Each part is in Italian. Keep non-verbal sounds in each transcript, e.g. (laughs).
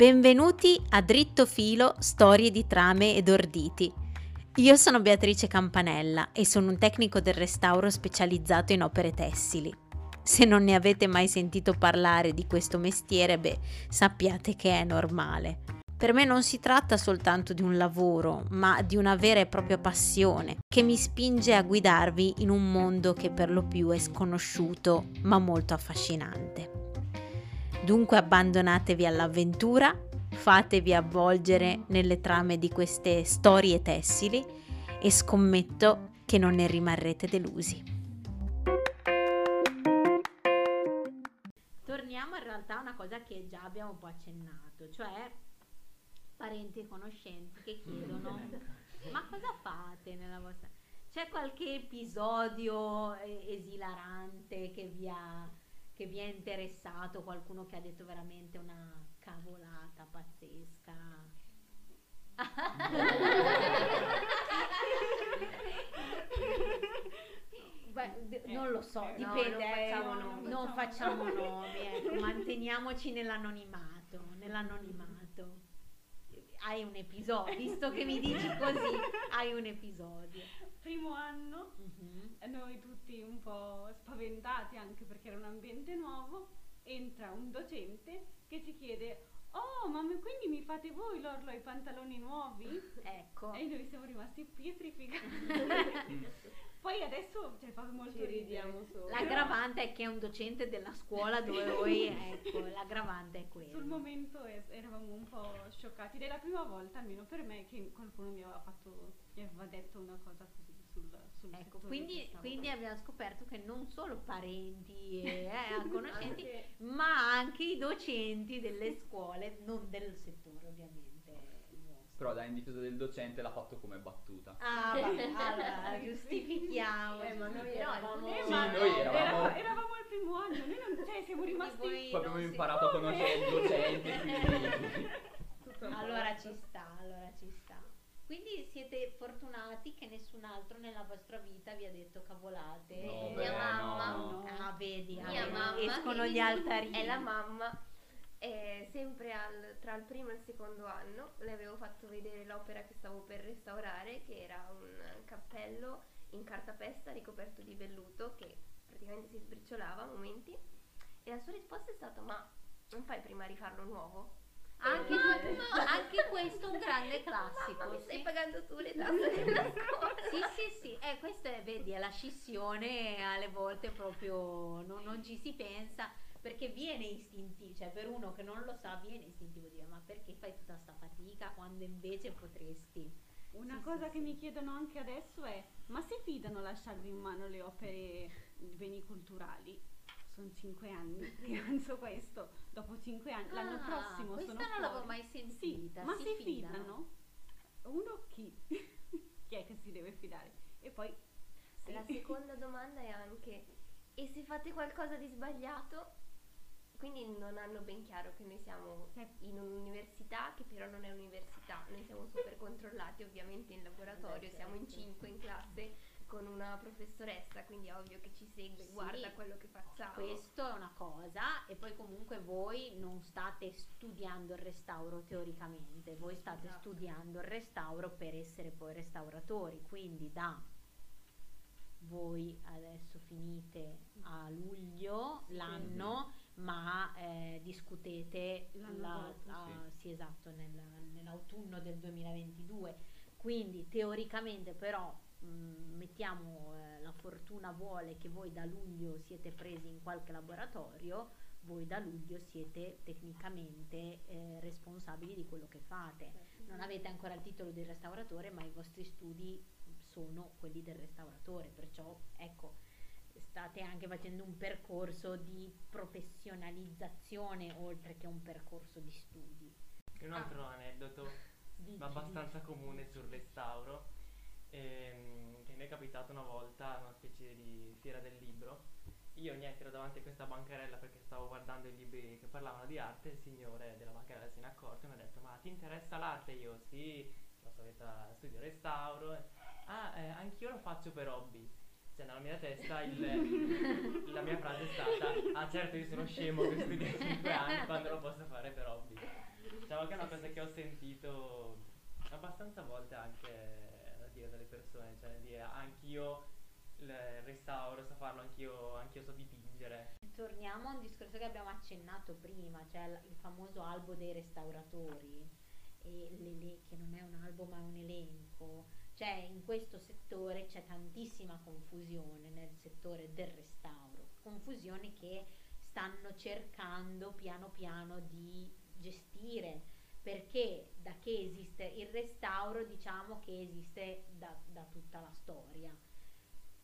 Benvenuti a Dritto Filo Storie di trame ed orditi. Io sono Beatrice Campanella e sono un tecnico del restauro specializzato in opere tessili. Se non ne avete mai sentito parlare di questo mestiere, beh, sappiate che è normale. Per me non si tratta soltanto di un lavoro, ma di una vera e propria passione che mi spinge a guidarvi in un mondo che per lo più è sconosciuto, ma molto affascinante. Dunque abbandonatevi all'avventura, fatevi avvolgere nelle trame di queste storie tessili e scommetto che non ne rimarrete delusi. Torniamo in realtà a una cosa che già abbiamo un po' accennato, cioè parenti e conoscenti che chiedono ma cosa fate nella vostra... C'è qualche episodio eh, esilarante che vi ha che vi è interessato, qualcuno che ha detto veramente una cavolata pazzesca. (laughs) Beh, non lo so, dipende, no, non facciamo nomi, non facciamo (laughs) nomi ecco, manteniamoci nell'anonimato, nell'anonimato. Hai un episodio, visto che mi dici così, hai un episodio primo anno, uh-huh. noi tutti un po' spaventati anche perché era un ambiente nuovo, entra un docente che ci chiede Oh, ma quindi mi fate voi l'orlo ai pantaloni nuovi? Ecco. E noi siamo rimasti pietrificati. (laughs) Poi adesso cioè, fa molto Ci ridiamo solo. L'aggravante è che è un docente della scuola dove (laughs) voi, ecco, l'aggravante è quella. Sul momento eravamo un po' scioccati ed è la prima volta, almeno per me, che qualcuno mi aveva, fatto, mi aveva detto una cosa così sul, sul ecco, quindi, quindi, abbiamo scoperto che non solo parenti e eh, (laughs) conoscenti, anche. ma anche i docenti delle scuole, non del settore ovviamente. Però da in difesa del docente l'ha fatto come battuta. Ah, (laughs) vabbè, allora giustifichiamo. Eh, ma noi eravamo, eh, sì, noi eravamo... eravamo... eravamo al primo anno, noi non, cioè, siamo rimasti... Poi abbiamo imparato a conoscere il docente. (laughs) Quindi... allora ci sta, allora ci sta. Quindi siete fortunati che nessun altro nella vostra vita vi ha detto cavolate. No, mia beh, mamma. No. Ah, vedi, mia ah, mamma escono gli altarini. È la mamma. E sempre al, tra il primo e il secondo anno le avevo fatto vedere l'opera che stavo per restaurare, che era un cappello in cartapesta ricoperto di velluto che praticamente si sbriciolava a momenti. E la sua risposta è stata: Ma non fai prima rifarlo nuovo? Anche, no, (laughs) anche, questo è un grande classico. Mamma, mi stai pagando tu le (laughs) tasse della scuola? Sì, sì, sì. Eh, questo è, vedi, è la scissione, alle volte proprio non, non ci si pensa perché viene istintivo, cioè per uno che non lo sa viene istintivo dire ma perché fai tutta questa fatica quando invece potresti. Una sì, cosa sì, che sì. mi chiedono anche adesso è ma si fidano lasciarvi in mano le opere di beni culturali? sono cinque anni (laughs) che penso questo. Dopo cinque anni, ah, l'anno prossimo sono Questa non l'avevo mai sentita. Sì, ma si, si fidano? fidano? Uno chi? (laughs) chi è che si deve fidare? E poi... Sì. La seconda domanda è anche, e se fate qualcosa di sbagliato? Quindi non hanno ben chiaro che noi siamo in un'università che però non è università, noi siamo super controllati ovviamente in laboratorio, siamo in cinque in classe con una professoressa, quindi è ovvio che ci segue, sì, guarda quello che facciamo. Questo è una cosa e poi comunque voi non state studiando il restauro teoricamente, voi state esatto. studiando il restauro per essere poi restauratori, quindi da voi adesso finite a luglio sì, l'anno. Ma eh, discutete la, la, sì. esatto, nel, nell'autunno del 2022. Quindi teoricamente però mh, mm, mettiamo eh, la fortuna vuole che voi da luglio siete presi in qualche laboratorio, voi da luglio siete tecnicamente eh, responsabili di quello che fate. Certo. Non avete ancora il titolo di restauratore, ma i vostri studi sono quelli del restauratore, perciò ecco, state anche facendo un percorso di professionalizzazione oltre che un percorso di studi. Un altro ah. aneddoto (laughs) Dici, abbastanza dici. comune sul restauro ehm, che mi è capitato una volta una specie di fiera del libro. Io niente, ero davanti a questa bancarella perché stavo guardando i libri che parlavano di arte, il signore della bancarella se ne è accorto e mi ha detto ma ti interessa l'arte? Io sì, la solita studio restauro. Ah, eh, anch'io lo faccio per hobby. Cioè nella mia testa il, la mia frase è stata ah certo io sono scemo che studio 5 anni quando lo posso fare per hobby. Diciamo che è una cosa che ho sentito abbastanza volte anche da dire dalle persone, cioè dire anch'io il restauro so farlo, anch'io, anch'io so dipingere. Torniamo a un discorso che abbiamo accennato prima, cioè il famoso albo dei restauratori, e che non è un albo ma è un elenco. Cioè in questo settore c'è tantissima confusione nel settore del restauro, confusione che stanno cercando piano piano di gestire, perché da che esiste il restauro diciamo che esiste da, da tutta la storia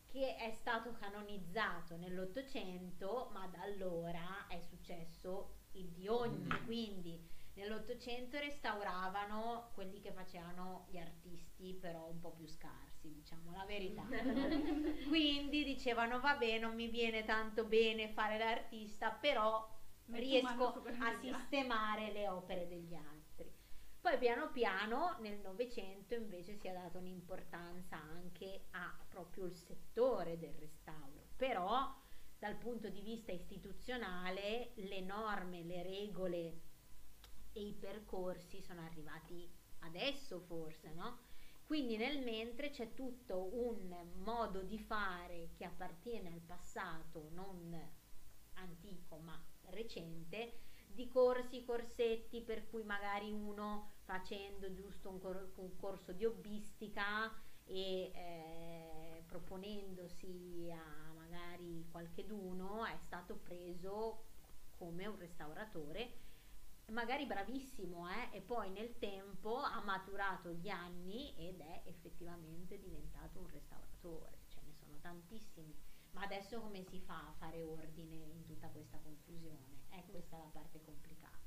che è stato canonizzato nell'Ottocento, ma da allora è successo il di ogni, Mm. quindi nell'Ottocento restauravano quelli che facevano gli artisti, però un po' più scarsi, diciamo la verità. (laughs) quindi dicevano vabbè, non mi viene tanto bene fare l'artista, però Metto riesco a sistemare le opere degli altri. Poi piano piano nel Novecento invece si è data un'importanza anche a proprio il settore del restauro, però dal punto di vista istituzionale le norme, le regole e i percorsi sono arrivati adesso forse, no? Quindi nel mentre c'è tutto un modo di fare che appartiene al passato, non antico ma recente, di corsi, corsetti per cui magari uno facendo giusto un, cor- un corso di hobbistica e eh, proponendosi a magari qualcheduno è stato preso come un restauratore magari bravissimo eh, e poi nel tempo ha maturato gli anni ed è effettivamente diventato un restauratore ce ne sono tantissimi ma adesso come si fa a fare ordine in tutta questa confusione? È questa la parte complicata.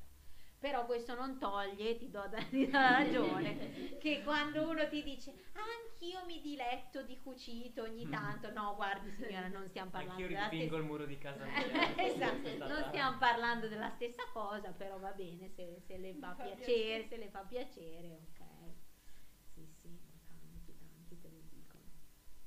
Però questo non toglie, ti do, da- (laughs) ti do ragione, che quando uno ti dice "Ah, anch'io mi diletto di cucito ogni tanto, no guardi signora non stiamo parlando Anch'io della il muro di casa (laughs) mia. esatto, non stiamo parlando della stessa cosa, però va bene se, se le fa fa piacere, piacere. se le fa piacere, ok. Sì, sì, tanti, tanti te lo dicono.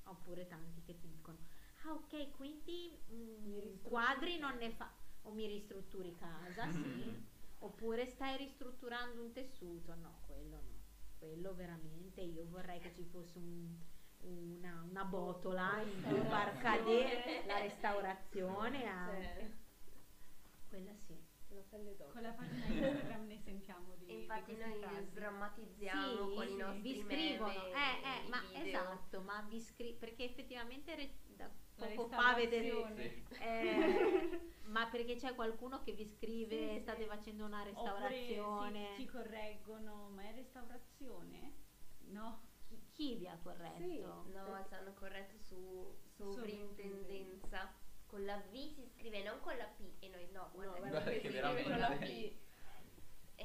Oppure tanti che ti dicono, ah ok, quindi mm, Mi ristrutturi quadri casa." non ne fa, o mi ristrutturi casa, sì. (laughs) Oppure stai ristrutturando un tessuto, no, quello no. Quello veramente, io vorrei che ci fosse un- una, una botola in cui far cadere la restaurazione anche. Quella sì. La pelle d'oca. Con la pagina Instagram (laughs) ne sentiamo di infatti di noi frasi. sdrammatizziamo Sì, con i nostri vi meme scrivono, eh, eh, i ma video. esatto, ma vi scrivono perché effettivamente re- da poco fa. Sì. eh, (laughs) ma perché c'è qualcuno che vi scrive Sì, sì. state facendo una Oppure restaurazione sì, ci correggono, ma è restaurazione? No. chi, chi vi ha corretto? Sì. No, ci hanno corretto su sovrintendenza. Con la V si scrive non con la P e noi no, guarda, guarda Guarda che che si veramente- scrive con la (laughs) P.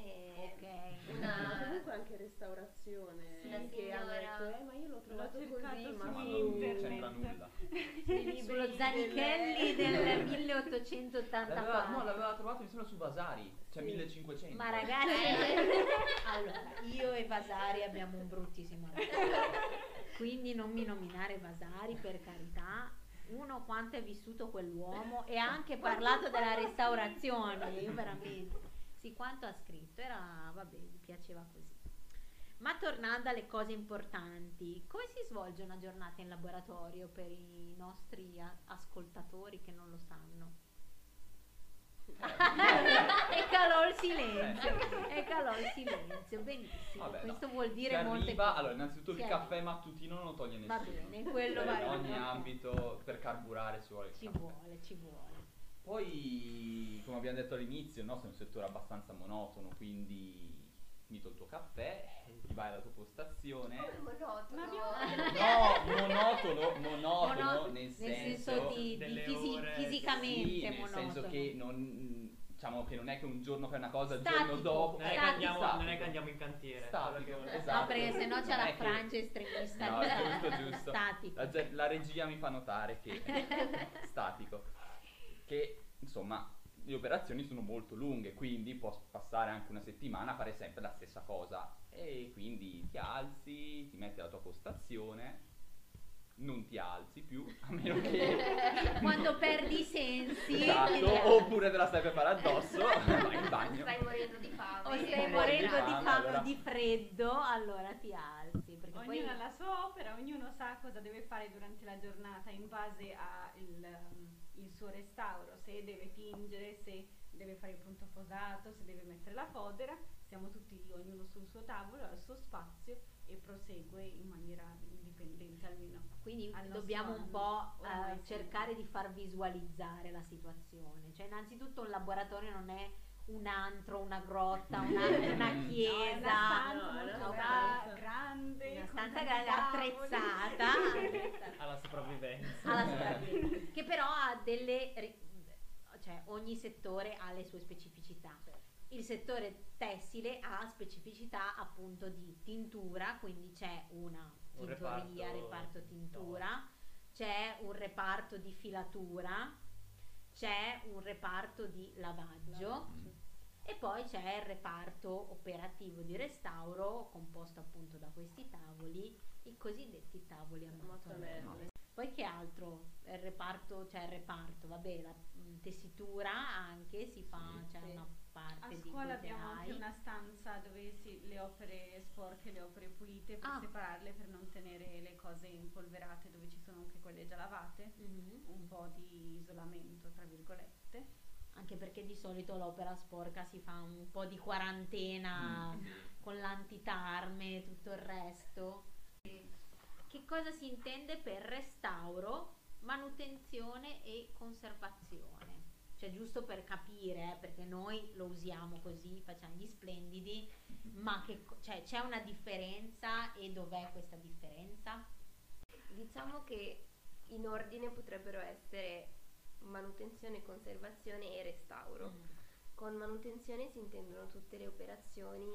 Eh, ok Una- (laughs) comunque anche restaurazione Sì, che hanno signora- detto, eh ma io l'ho trovato cercato così, ma su non internet. c'entra nulla. (laughs) sullo Zanichelli del (laughs) L'aveva, 1884 no, l'aveva trovato mi sembra su Vasari, cioè Sì. 1500. Ma ragazzi, allora io e Vasari abbiamo un bruttissimo rapporto. Quindi non mi nominare Vasari per carità. Uno quanto è vissuto quell'uomo e ha anche parlato della restaurazione, io veramente. Sì, quanto ha scritto, era vabbè, gli piaceva così. Ma tornando alle cose importanti, come si svolge una giornata in laboratorio per i nostri a- ascoltatori che non lo sanno? (laughs) e calò il silenzio, e calò il silenzio, benissimo. Vabbè, no. Questo vuol dire Si molte arriva, cose. allora innanzitutto Si il arriva. caffè mattutino non lo toglie nessuno. Va bene, quello Cioè, va in ogni bene. ambito per carburare ci vuole Ci caffè. vuole, ci vuole. Poi, come abbiamo detto all'inizio, il nostro è un settore abbastanza monotono, quindi finito il tuo caffè, ti vai alla tua postazione. come monotono. No, monotono, monotono Mono- nel senso, senso di, di delle fisi- ore- fisicamente sì, nel monotono. senso che non, diciamo che non è che un giorno fai una cosa, il giorno dopo Non è, che Statico. andiamo, non è che andiamo in cantiere. Statico, che- esatto. No, perché sennò c'è Non la è che- frangia estremista. No, giusto, giusto. Statico. La, la regia mi fa notare che è (laughs) statico. Che insomma le operazioni sono molto lunghe, quindi può passare anche una settimana a fare sempre la stessa cosa. E quindi ti alzi, ti metti alla tua postazione non ti alzi più, a meno che... (laughs) Quando (laughs) perdi i sensi. Esatto, (laughs) oppure te la stai per fare addosso, vai in bagno. Stai morendo di fame. o stai morendo di fame, o allora. di freddo, allora ti alzi. Perché poi Ognuno ha la sua opera, ognuno sa cosa deve fare durante la giornata in base al suo restauro, se deve tingere, se deve fare il punto fosato, se deve mettere la fodera, siamo tutti ognuno sul suo tavolo, al suo spazio e prosegue in maniera indipendente almeno. Quindi dobbiamo un po' eh, sì. cercare di far visualizzare la situazione. Cioè, innanzitutto un laboratorio non è un antro, una grotta, una, una (laughs) No, è una chiesa, stanza no, stanza. grande, una stanza grande, attrezzata, (laughs) Alla sopravvivenza. alla sopravvivenza, che però ha delle cioè ogni settore ha le sue specificità. Il settore tessile ha specificità appunto di tintura, quindi c'è una Un tintoria, reparto, reparto tintura, c'è un reparto di filatura, c'è un reparto di lavaggio e poi c'è il reparto operativo di restauro composto appunto da questi tavoli, i cosiddetti tavoli a mattonelle. Poi che altro? Il reparto, cioè il reparto, vabbè, la mh, tessitura anche si fa, Sì. c'è Sì. una parte A di scuola abbiamo anche una stanza dove si, le opere sporche, le opere pulite per Ah. separarle per non tenere le cose impolverate dove ci sono anche quelle già lavate. Mhm. Un po' di isolamento, tra virgolette. Anche perché di solito l'opera sporca si fa un po' di quarantena Mm. con l'antitarme e tutto il resto. Che cosa si intende per restauro, manutenzione e conservazione? Cioè giusto per capire, eh, perché noi lo usiamo così, facciamo gli splendidi, ma che, cioè, c'è una differenza e dov'è questa differenza? Diciamo che in ordine potrebbero essere manutenzione, conservazione e restauro. Mm. Con manutenzione si intendono tutte le operazioni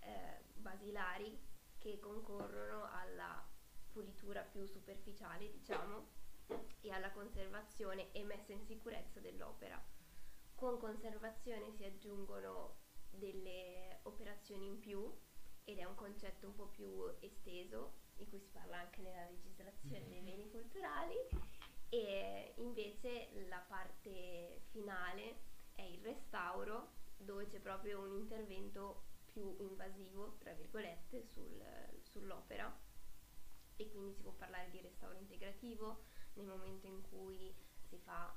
eh, basilari che concorrono alla pulitura più superficiale, diciamo, e alla conservazione e messa in sicurezza dell'opera. Con conservazione si aggiungono delle operazioni in più ed è un concetto un po' più esteso, di cui si parla anche nella legislazione dei beni culturali, e invece la parte finale è il restauro, dove c'è proprio un intervento più invasivo, tra virgolette, sul- sull'opera. E quindi si può parlare di restauro integrativo nel momento in cui si fa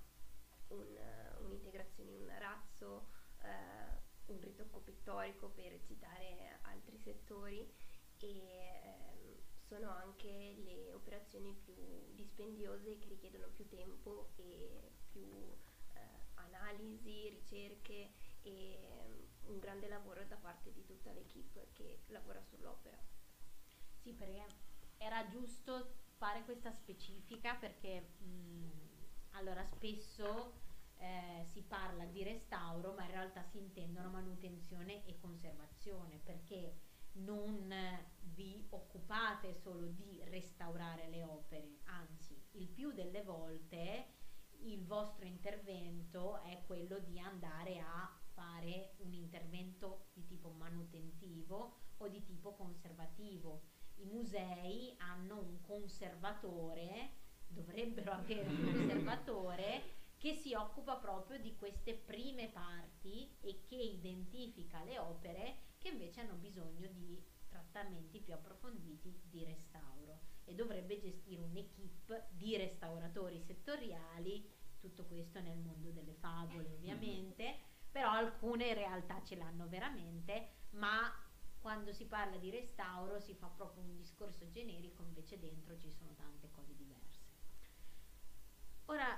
un, un'integrazione in un arazzo, eh, un ritocco pittorico per citare altri settori. E ehm, sono anche le operazioni più dispendiose che richiedono più tempo e più eh, analisi, ricerche e ehm, un grande lavoro da parte di tutta l'equipe che lavora sull'opera. Sì, perché era giusto fare questa specifica perché mh, allora spesso eh, si parla di restauro, ma in realtà si intendono manutenzione e conservazione perché non vi occupate solo di restaurare le opere, anzi, il più delle volte il vostro intervento è quello di andare a fare un intervento di tipo manutentivo o di tipo conservativo. I musei hanno un conservatore, dovrebbero avere un (laughs) conservatore che si occupa proprio di queste prime parti e che identifica le opere che invece hanno bisogno di trattamenti più approfonditi di restauro e dovrebbe gestire un'equipe di restauratori settoriali, tutto questo nel mondo delle favole ovviamente, però alcune realtà ce l'hanno veramente, ma quando si parla di restauro si fa proprio un discorso generico, invece dentro ci sono tante cose diverse. Ora,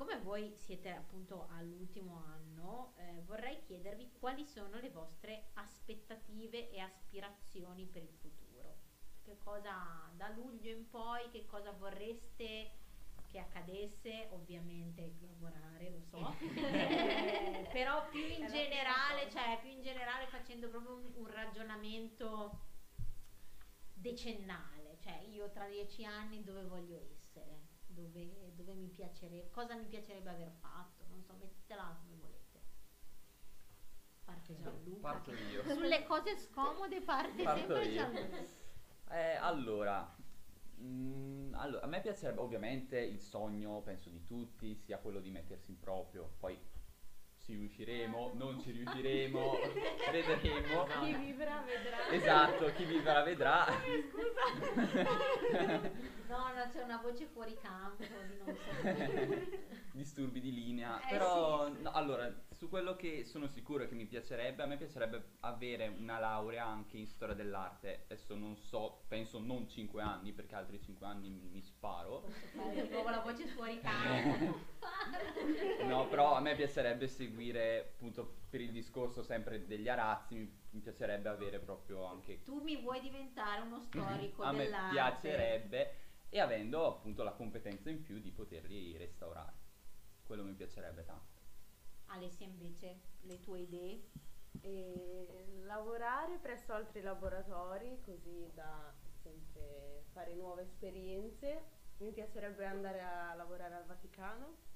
siccome voi siete appunto all'ultimo anno, eh, vorrei chiedervi quali sono le vostre aspettative e aspirazioni per il futuro. Che cosa da luglio in poi, che cosa vorreste che accadesse? Ovviamente lavorare, lo so, (laughs) (laughs) però più in generale, cioè più in generale facendo proprio un, un ragionamento decennale, cioè io tra dieci anni dove voglio essere, dove, dove mi piacerebbe, cosa mi piacerebbe aver fatto, non so, mettetela come volete. Parte Gianluca. Parto io. (laughs) Sulle cose scomode parte Parto sempre io. Gianluca. Eh, allora, Mm, allora, a me piacerebbe ovviamente il sogno, penso di tutti, sia quello di mettersi in proprio, poi ci riusciremo, non ci riusciremo, (laughs) vedremo. Chi vivrà vedrà. Esatto, chi vivrà vedrà. (laughs) No, no, c'è una voce fuori campo di non so. Disturbi di linea. Eh, Però, sì. no, allora, su quello che sono sicuro che mi piacerebbe, a me piacerebbe avere una laurea anche in storia dell'arte. Adesso non so, penso non 5 anni, perché altri 5 anni mi, mi sparo. Di nuovo la voce fuori (laughs) campo. No, però a me piacerebbe seguire, appunto, per il discorso sempre degli arazzi, mi, mi piacerebbe avere proprio anche... Tu mi vuoi diventare uno (laughs) storico a me dell'arte. piacerebbe e avendo appunto la competenza in più di poterli restaurare. Quello mi piacerebbe tanto. Alessia invece, le tue idee? E lavorare presso altri laboratori così da sempre fare nuove esperienze. Mi piacerebbe andare a lavorare al Vaticano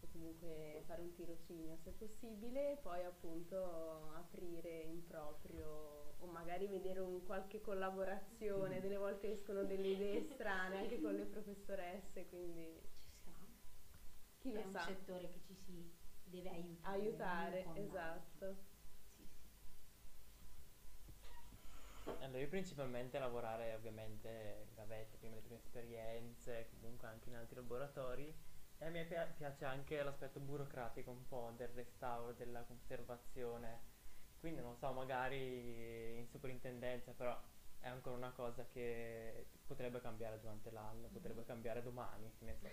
o comunque fare un tirocinio se possibile e poi appunto aprire in proprio o magari vedere un qualche collaborazione, delle volte escono delle idee strane anche con le professoresse, quindi chi lo È un sa. settore che ci si deve aiutare. Aiutare, esatto. Sì, sì. Allora, io principalmente lavorare ovviamente gavette, prima le prime esperienze, comunque anche in altri laboratori e a me pia- piace anche l'aspetto burocratico un po' del restauro, della conservazione, quindi non so, magari in soprintendenza, però è ancora una cosa che potrebbe cambiare durante l'anno, potrebbe cambiare domani, che ne so.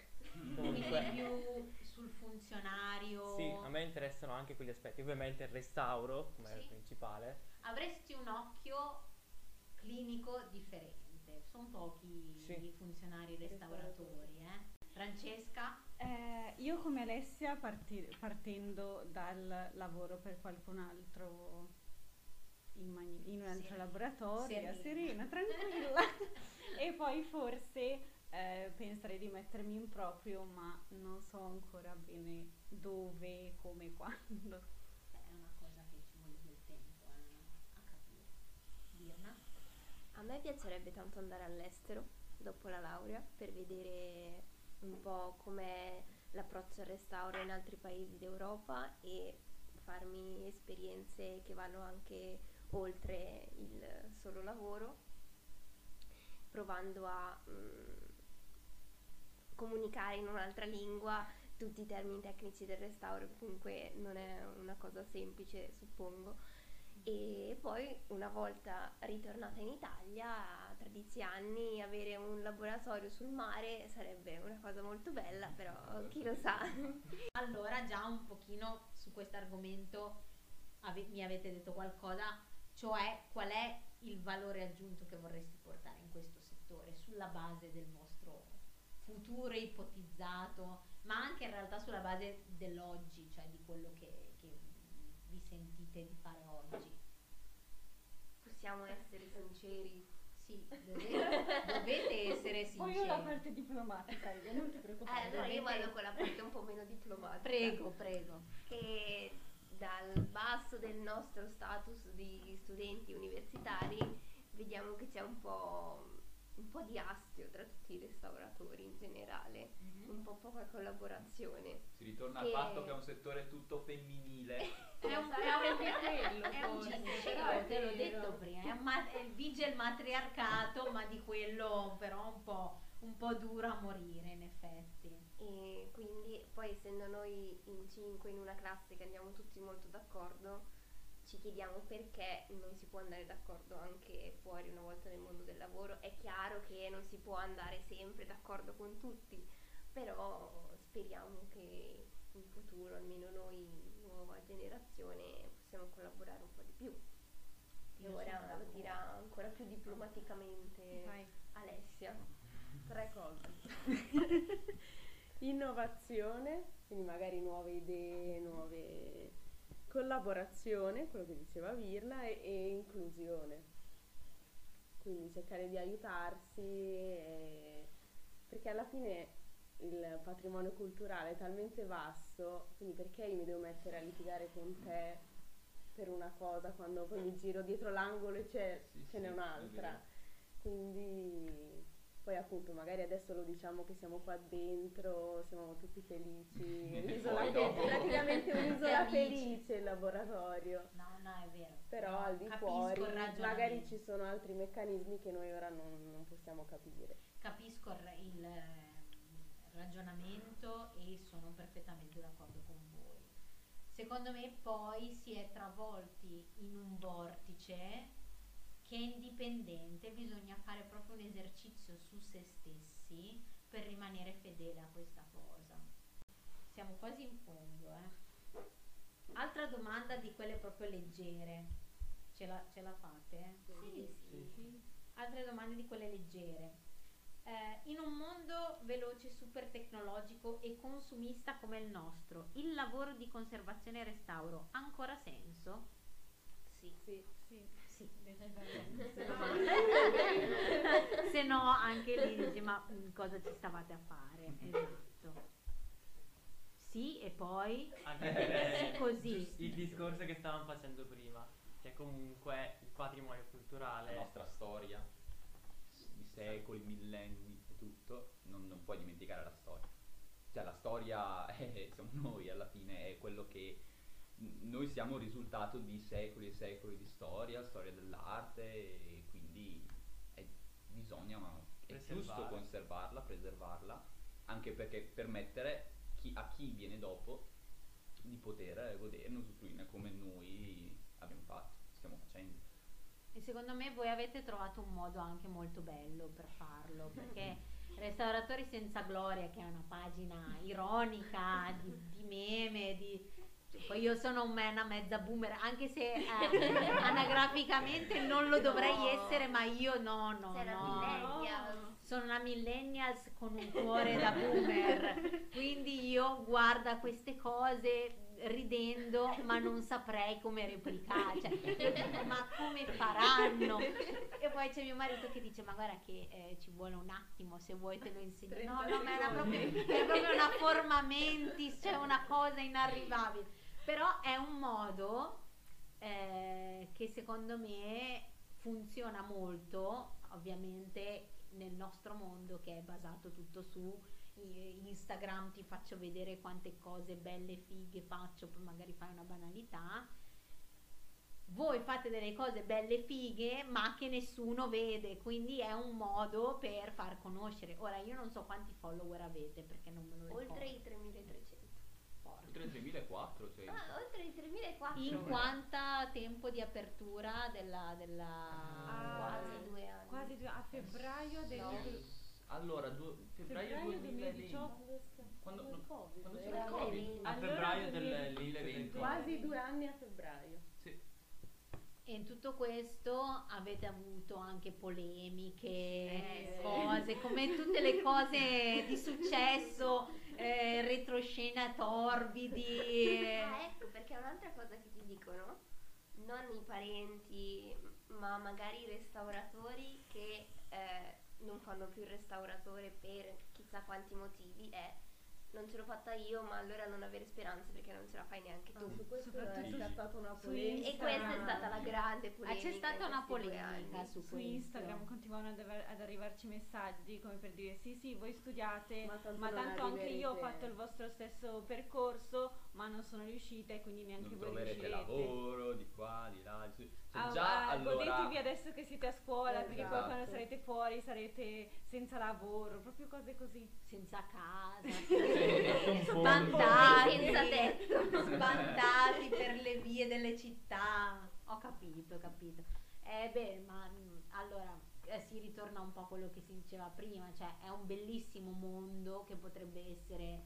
Comunque, più sul funzionario. sì, a me interessano anche quegli aspetti, ovviamente il restauro come Sì. principale, Avresti un occhio clinico differente. Sono pochi Sì. i funzionari restauratori, eh. Francesca? Eh, io come Alessia parti- partendo dal lavoro per qualcun altro in, mani- in un altro Serena. laboratorio, Serena. serena, (laughs) tranquilla, e poi forse eh, penserei di mettermi in proprio, ma non so ancora bene dove, come, quando. Beh, è una cosa che ci vuole del tempo eh, a capire. Dirna? A me piacerebbe tanto andare all'estero dopo la laurea per vedere un po' com'è l'approccio al restauro in altri paesi d'Europa e farmi esperienze che vanno anche oltre il solo lavoro, provando a mm, comunicare in un'altra lingua tutti i termini tecnici del restauro, che comunque non è una cosa semplice, suppongo. E poi una volta ritornata in Italia, tra dieci anni, avere un laboratorio sul mare sarebbe una cosa molto bella, però chi lo sa. (laughs) Allora, già un pochino su questo argomento ave- mi avete detto qualcosa, cioè qual è il valore aggiunto che vorresti portare in questo settore sulla base del vostro futuro ipotizzato, ma anche in realtà sulla base dell'oggi, cioè di quello che, che vi sentite di fare oggi. Possiamo essere sinceri. Sì, dovete, dovete essere Poi io la sinceri. parte diplomatica, io non ti Eh, preoccupare. allora io dovete- vado con la parte un po' meno diplomatica. Prego, prego. che dal basso del nostro status di studenti universitari vediamo che c'è un po', un po' di astio tra tutti i restauratori in generale, un po' poca collaborazione. Si ritorna Che- al fatto che è un settore tutto femminile. (laughs) È un, quello, (laughs) è un forse, giro, però è te l'ho detto prima, è ma- vige il matriarcato, ma di quello però un po', un po' duro a morire in effetti. E quindi poi essendo noi in cinque in una classe che andiamo tutti molto d'accordo, ci chiediamo perché non si può andare d'accordo anche fuori una volta nel mondo del lavoro. È chiaro che non si può andare sempre d'accordo con tutti, però speriamo che in futuro, almeno noi, nuova generazione, possiamo collaborare un po' di più. E ora lo dirà ancora più diplomaticamente Vai. Alessia. Tre cose. (laughs) Innovazione, quindi magari nuove idee, nuove collaborazione, quello che diceva Virna, e, e inclusione. Quindi cercare di aiutarsi, e- perché alla fine il patrimonio culturale è talmente vasto, quindi perché io mi devo mettere a litigare con te per una cosa quando poi mi giro dietro l'angolo e c'è, Sì, ce sì, n'è un'altra. Quindi Poi appunto magari adesso lo diciamo che siamo qua dentro, siamo tutti felici, (laughs) poi fe- dopo- praticamente un'isola felice il laboratorio. No, no, è vero. Però No, al di fuori magari ci sono altri meccanismi che noi ora non, non possiamo capire. Capisco il, eh, ragionamento e sono perfettamente d'accordo con voi. Secondo me poi si è travolti in un vortice che è indipendente, bisogna fare proprio un esercizio su se stessi per rimanere fedele a questa cosa. Siamo quasi in fondo, eh. Altra domanda di quelle proprio leggere. Ce la, ce la fate? Sì, sì. Sì. Altre domande di quelle leggere. Eh, in un mondo veloce, super tecnologico e consumista come il nostro, il lavoro di conservazione e restauro ha ancora senso? Sì. Sì. Sì, Sì. (laughs) Se no, anche lì dici, ma mm, cosa ci stavate a fare? Esatto. Sì, e poi (laughs) Sì, così. il discorso che stavamo facendo prima, che comunque il patrimonio la culturale nostra storia di secoli, millenni e tutto, non, non puoi dimenticare la storia. Cioè la storia (laughs) è, siamo noi alla fine, è quello che noi siamo il risultato di secoli e secoli di storia, storia dell'arte e quindi è- bisogna, è giusto conservarla, preservarla, anche perché permettere chi- a chi viene dopo di poter goderne, usufruirne come noi abbiamo fatto, stiamo facendo. E secondo me voi avete trovato un modo anche molto bello per farlo, perché (laughs) Restauratori senza gloria, che è una pagina ironica di, di meme, di... poi io sono una mezza boomer, anche se eh, (laughs) anagraficamente non lo dovrei No. essere, ma io no, no, Sei no. Sono una millennials con un cuore da boomer, quindi io guardo queste cose ridendo, ma non saprei come replicare. Cioè, (laughs) ma come faranno? E poi c'è mio marito che dice: Ma guarda, che eh, ci vuole un attimo, se vuoi te lo insegno. No, no, ma era proprio, è proprio una forma mentis, cioè una cosa inarrivabile. Però è un modo eh, che secondo me funziona molto, ovviamente nel nostro mondo che è basato tutto su i- Instagram, ti faccio vedere quante cose belle, fighe faccio, poi magari fai una banalità. Voi fate delle cose belle fighe, ma che nessuno vede, quindi è un modo per far conoscere. Ora io non so quanti follower avete perché non me lo ricordo. Oltre i 3300. Oltre il 3004, cioè. Ah, oltre i 3400. In quanta tempo di apertura della... della... Ah, Quasi due anni. Quasi due, a febbraio del... No. Allora, du- febbraio, Febbraio 2020. 2018. Quando, Quando il Covid, quando c'era era il Covid? A Allora febbraio del 2020. 2020. Quasi due anni a febbraio. Sì. E in tutto questo avete avuto anche polemiche, Eh, sì. cose, come tutte le cose di successo, (laughs) eh, retroscena torbidi. (laughs) Ah, ecco, perché un'altra cosa che ti dicono, non i parenti, ma magari i restauratori che eh, non fanno più il restauratore per chissà quanti motivi, è non ce l'ho fatta io, ma allora non avere speranze perché non ce la fai neanche Ah, tu. su questo è scattata una polemica. E questa è stata la grande Ah, polemica. c'è stata una polemica su, Su. Instagram continuavano ad, aver- ad arrivarci messaggi come per dire sì sì voi studiate Ma tanto ma tanto anche io ho fatto il vostro stesso percorso ma non sono riuscita e quindi neanche Non voi troverete riuscirete. lavoro di qua, di là. Di... Cioè, Ah, già ah, allora. Godetevi adesso che siete a scuola perché poi Esatto. quando sarete fuori sarete senza lavoro, proprio cose così. senza casa, (laughs) Sì. spantati, Senza tetto. (laughs) spantati per le vie delle città. Ho capito, ho capito. Eh beh, ma mh, allora eh, si ritorna un po' a quello che si diceva prima, cioè è un bellissimo mondo che potrebbe essere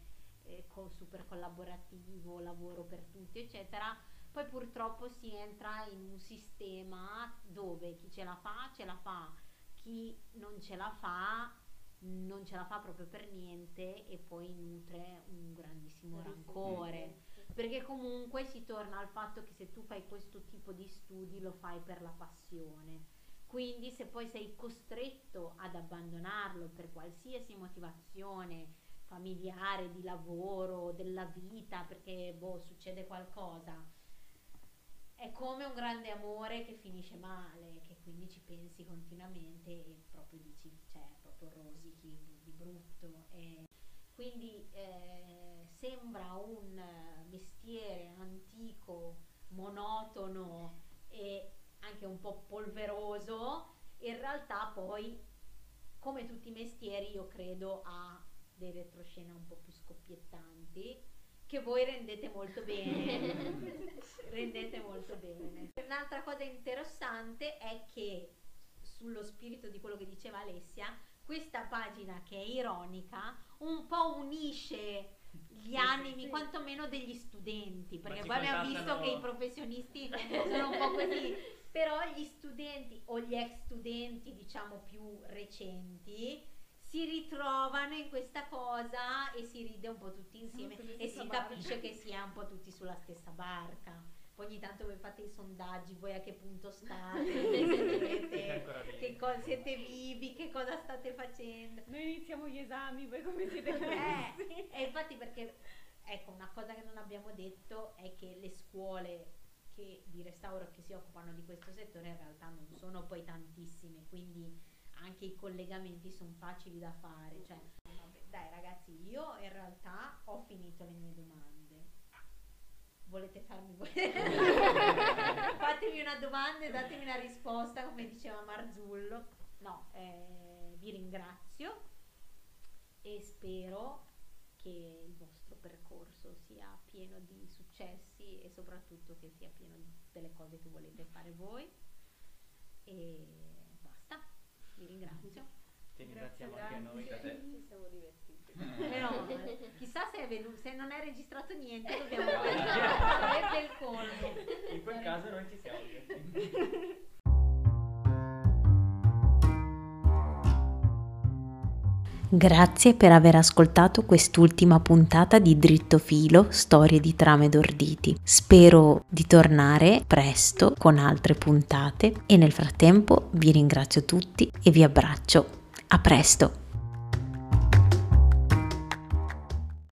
eh, super collaborativo, lavoro per tutti, eccetera. Poi purtroppo si entra in un sistema dove chi ce la fa, ce la fa, chi non ce la fa, non ce la fa proprio per niente e poi nutre un grandissimo rancore. Perché comunque si torna al fatto che se tu fai questo tipo di studi lo fai per la passione. Quindi se poi sei costretto ad abbandonarlo per qualsiasi motivazione familiare, di lavoro, della vita, perché boh, succede qualcosa, è come un grande amore che finisce male, che quindi ci pensi continuamente e proprio dici, cioè, proprio rosichi di, brutto. E quindi eh, sembra un mestiere antico, monotono e anche un po' polveroso, in realtà poi, come tutti i mestieri, io credo ha dei retroscena un po' più scoppiettanti che voi rendete molto bene. (laughs) rendete molto bene. Un'altra cosa interessante è che sullo spirito di quello che diceva Alessia, questa pagina che è ironica un po' unisce gli animi, sì. quantomeno degli studenti, perché poi abbiamo visto che i professionisti (laughs) sono un po' così, però gli studenti o gli ex studenti, diciamo più recenti, si ritrovano in questa cosa e si ride un po' tutti insieme e si barca. capisce che si è un po' tutti sulla stessa barca. Poi ogni tanto voi fate i sondaggi, voi a che punto state, (laughs) che cosa siete vivi, che cosa state facendo. Noi iniziamo gli esami, voi come siete messi? (laughs) Eh, e infatti perché, ecco, una cosa che non abbiamo detto è che le scuole che, di restauro che si occupano di questo settore in realtà non sono poi tantissime, quindi anche i collegamenti sono facili da fare. Cioè, dai ragazzi, io in realtà ho finito le mie domande. Volete farmi voi? (laughs) Fatemi una domanda e datemi una risposta, come diceva Marzullo. No, eh, vi ringrazio e spero che il vostro percorso sia pieno di successi e soprattutto che sia pieno di tutte cose che volete fare voi. E vi ringrazio. Ti ringraziamo anche noi. Ci siamo divertiti. Però (laughs) chissà se, è venuto, se non è registrato niente dobbiamo fare del colmo. In quel caso non ci siamo divertiti. (laughs) Grazie per aver ascoltato quest'ultima puntata di Dritto Filo, storie di trame d'orditi. Spero di tornare presto con altre puntate e nel frattempo vi ringrazio tutti e vi abbraccio. A presto!